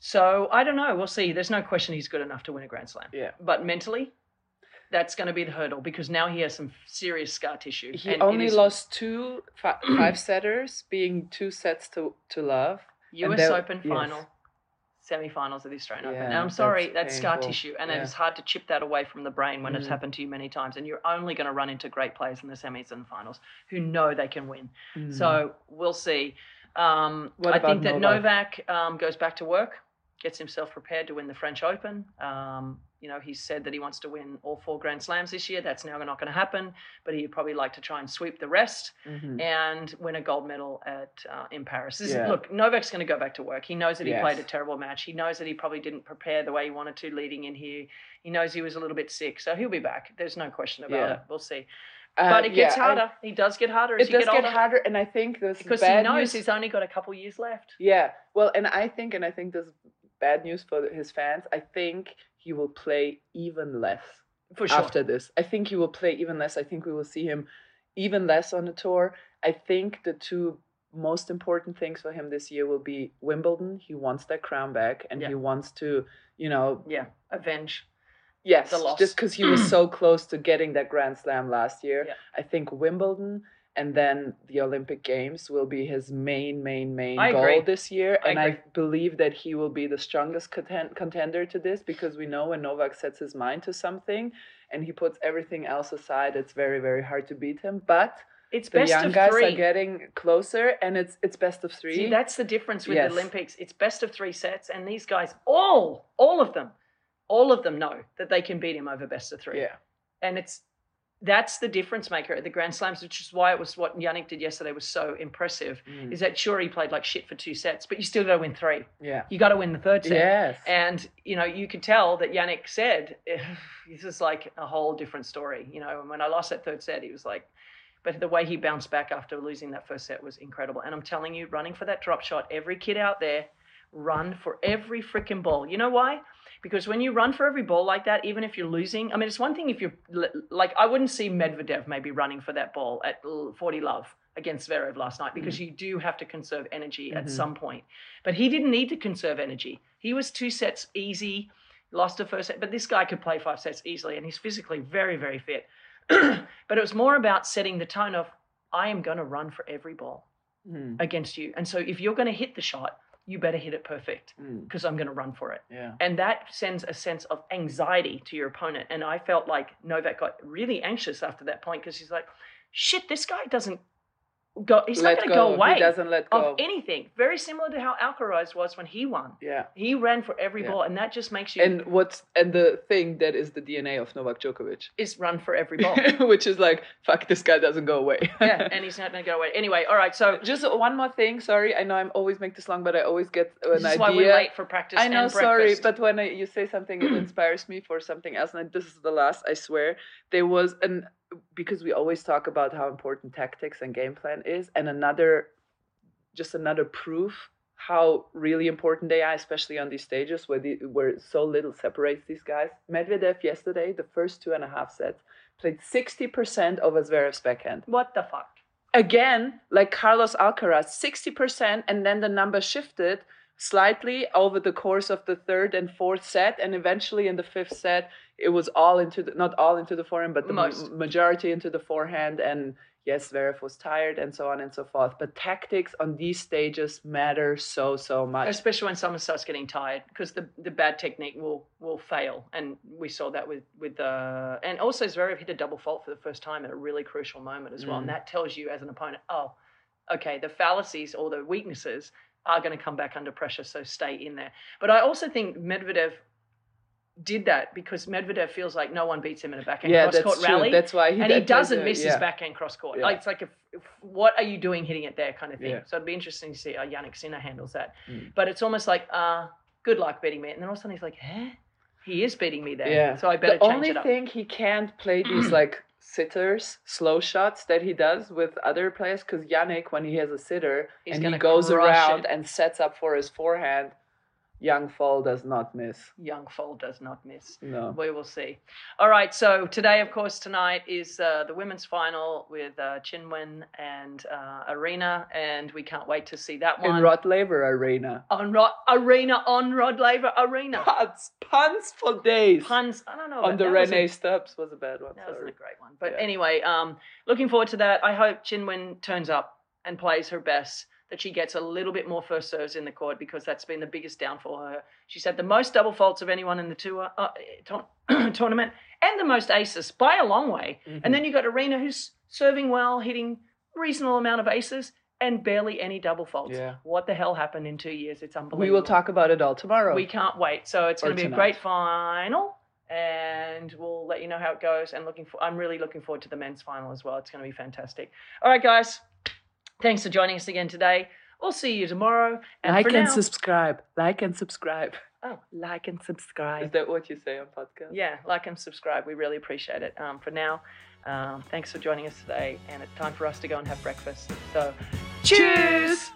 so I don't know. We'll see. There's no question he's good enough to win a Grand Slam. Yeah. But mentally, that's going to be the hurdle because now he has some serious scar tissue. He only lost two fi- five setters, being two sets to, to love. U.S. Open yes. final, semi-finals of the Australian Open. Yeah, And I'm sorry, that's that's, scar tissue, and Yeah. it's hard to chip that away from the brain when it's Mhm. happened to you many times. And you're only going to run into great players in the semis and finals who know they can win. So we'll see. Um, Mm. I think that Novak? Novak um, goes back to work, gets himself prepared to win the French Open. Um, you know, he said that he wants to win all four Grand Slams this year. That's now not going to happen, but he'd probably like to try and sweep the rest Mhm. and win a gold medal at uh, in Paris. This is- Yeah. look, Novak's going to go back to work. He knows that he Yes. played a terrible match. He knows that he probably didn't prepare the way he wanted to leading in here. He knows he was a little bit sick, so he'll be back. There's no question about Yeah. it. We'll see. Uh, but it gets yeah, I- harder. he does get harder as it does get get, harder, and I think this because he knows news, he's only got a couple years left. Yeah, well, and I think, and I think this is bad news for his fans. I think he will play even less For sure. after this. I think he will play even less. I think we will see him even less on the tour. I think the two most important things for him this year will be Wimbledon. He wants that crown back, and Yeah. he wants to, you know, Yeah, avenge. Yes, the loss. just because he was so close to getting that Grand Slam last year. Yeah. I think Wimbledon and then the Olympic Games will be his main, main, main I goal agree. this year. I and I believe that he will be the strongest content- contender to this because we know when Novak sets his mind to something and he puts everything else aside, it's very, very hard to beat him. But It's the best young of guys three. are getting closer and it's it's best of three. See, that's the difference with Yes. the Olympics. It's best of three sets, and these guys, all, all of them, all of them know that they can beat him over best of three. yeah. And it's that's the difference maker at the Grand Slams, which is why it was what Jannik did yesterday was so impressive. Mm. Is that sure he played like shit for two sets, but you still got to win three. Yeah. You got to win the third set. Yes. And you know, you could tell that Jannik said, "This is like a whole different story." You know, and when I lost that third set, he was like, but the way he bounced back after losing that first set was incredible. And I'm telling you, running for that drop shot, every kid out there, run for every freaking ball. You know why? Because when you run for every ball like that, even if you're losing, I mean, it's one thing if you're like, I wouldn't see Medvedev maybe running for that ball at 40 love against Zverev last night because you do have to conserve energy at some point. But he didn't need to conserve energy. He was two sets easy, lost the first set, but this guy could play five sets easily and he's physically very, very fit. but it was more about setting the tone of, I am going to run for every ball Mm. against you. And so if you're going to hit the shot, you better hit it perfect Mm. because I'm going to run for it. Yeah. And that sends a sense of anxiety to your opponent. And I felt like Novak got really anxious after that point because he's like, shit, this guy doesn't go, he's Let not going to go. away He doesn't let go. of anything. Very similar to how Alcaraz was when he won. yeah. He ran for every Yeah. ball, and that just makes you And what's and the thing that is the DNA of Novak Djokovic, is run for every ball. which is like, fuck, this guy doesn't go away. yeah, and he's not going to go away. Anyway, all right, so Just one more thing. Sorry, I know I'm always make this long, but I always get an this is idea. why we're late for practice. I know, and sorry, but when I, you say something, it inspires me for something else. And this is the last, I swear. There was an because we always talk about how important tactics and game plan is, and another, just another proof how really important they are, especially on these stages where the, where so little separates these guys. Medvedev yesterday, the first two and a half sets, played sixty percent over Zverev's backhand what the fuck? again, like Carlos Alcaraz, 60%, and then the number shifted slightly over the course of the third and fourth set, and eventually in the fifth set, it was all into the, not all into the forehand, but the Most. majority into the forehand, and yes, Zverev was tired, and so on and so forth. But tactics on these stages matter so so much. especially when someone starts getting tired because the, the bad technique will will fail and we saw that with with uh and also Zverev hit a double fault for the first time at a really crucial moment as well and that tells you as an opponent oh okay the fallacies or the weaknesses are going to come back under pressure so stay in there but I also think Medvedev did that because Medvedev feels like no one beats him in a backhand Yeah, cross court rally That's why he and he does doesn't miss his yeah. backhand cross court Yeah. like it's like if, if, what are you doing hitting it there kind of thing Yeah. so it'd be interesting to see how Jannik Sinner handles that Mm. but it's almost like, uh, good luck beating me. And then all of a sudden he's like, huh? He is beating me there. Yeah. So I better the change it up. The only thing he can't play these like sitters, slow shots that he does with other players, because Jannik, when he has a sitter He's and he goes around it. and sets up for his forehand, Young Fall does not miss. Young Foal does not miss. No. We will see. All right. So today, of course, tonight is uh, the women's final with uh, Qinwen and uh, Aryna, and we can't wait to see that In one. Rod Laver Arena. on Rod Arena on Rod Laver Arena. Puns, puns for days. Puns. I don't know. On the Rennae Stubbs was a bad one. That wasn't a great one. But Yeah. anyway, um, looking forward to that. I hope Qinwen turns up and plays her best, that she gets a little bit more first serves in the court because that's been the biggest downfall for her. She's had the most double faults of anyone in the tour uh, tour- tournament and the most aces by a long way. Mm-hmm. And then you've got Aryna who's serving well, hitting reasonable amount of aces and barely any double faults. Yeah. What the hell happened in two years? It's unbelievable. We will talk about it all tomorrow. We can't wait. So it's going to be a great final. and we'll let you know how it goes. And looking for, I'm really looking forward to the men's final as well. It's going to be fantastic. All right, guys, thanks for joining us again today. We'll see you tomorrow. And like and now, subscribe. Like and subscribe. Oh, like and subscribe. Is that what you say on podcast? Yeah, like and subscribe. We really appreciate it. Um, for now, um, thanks for joining us today, and it's time for us to go and have breakfast. So, cheers! Imagine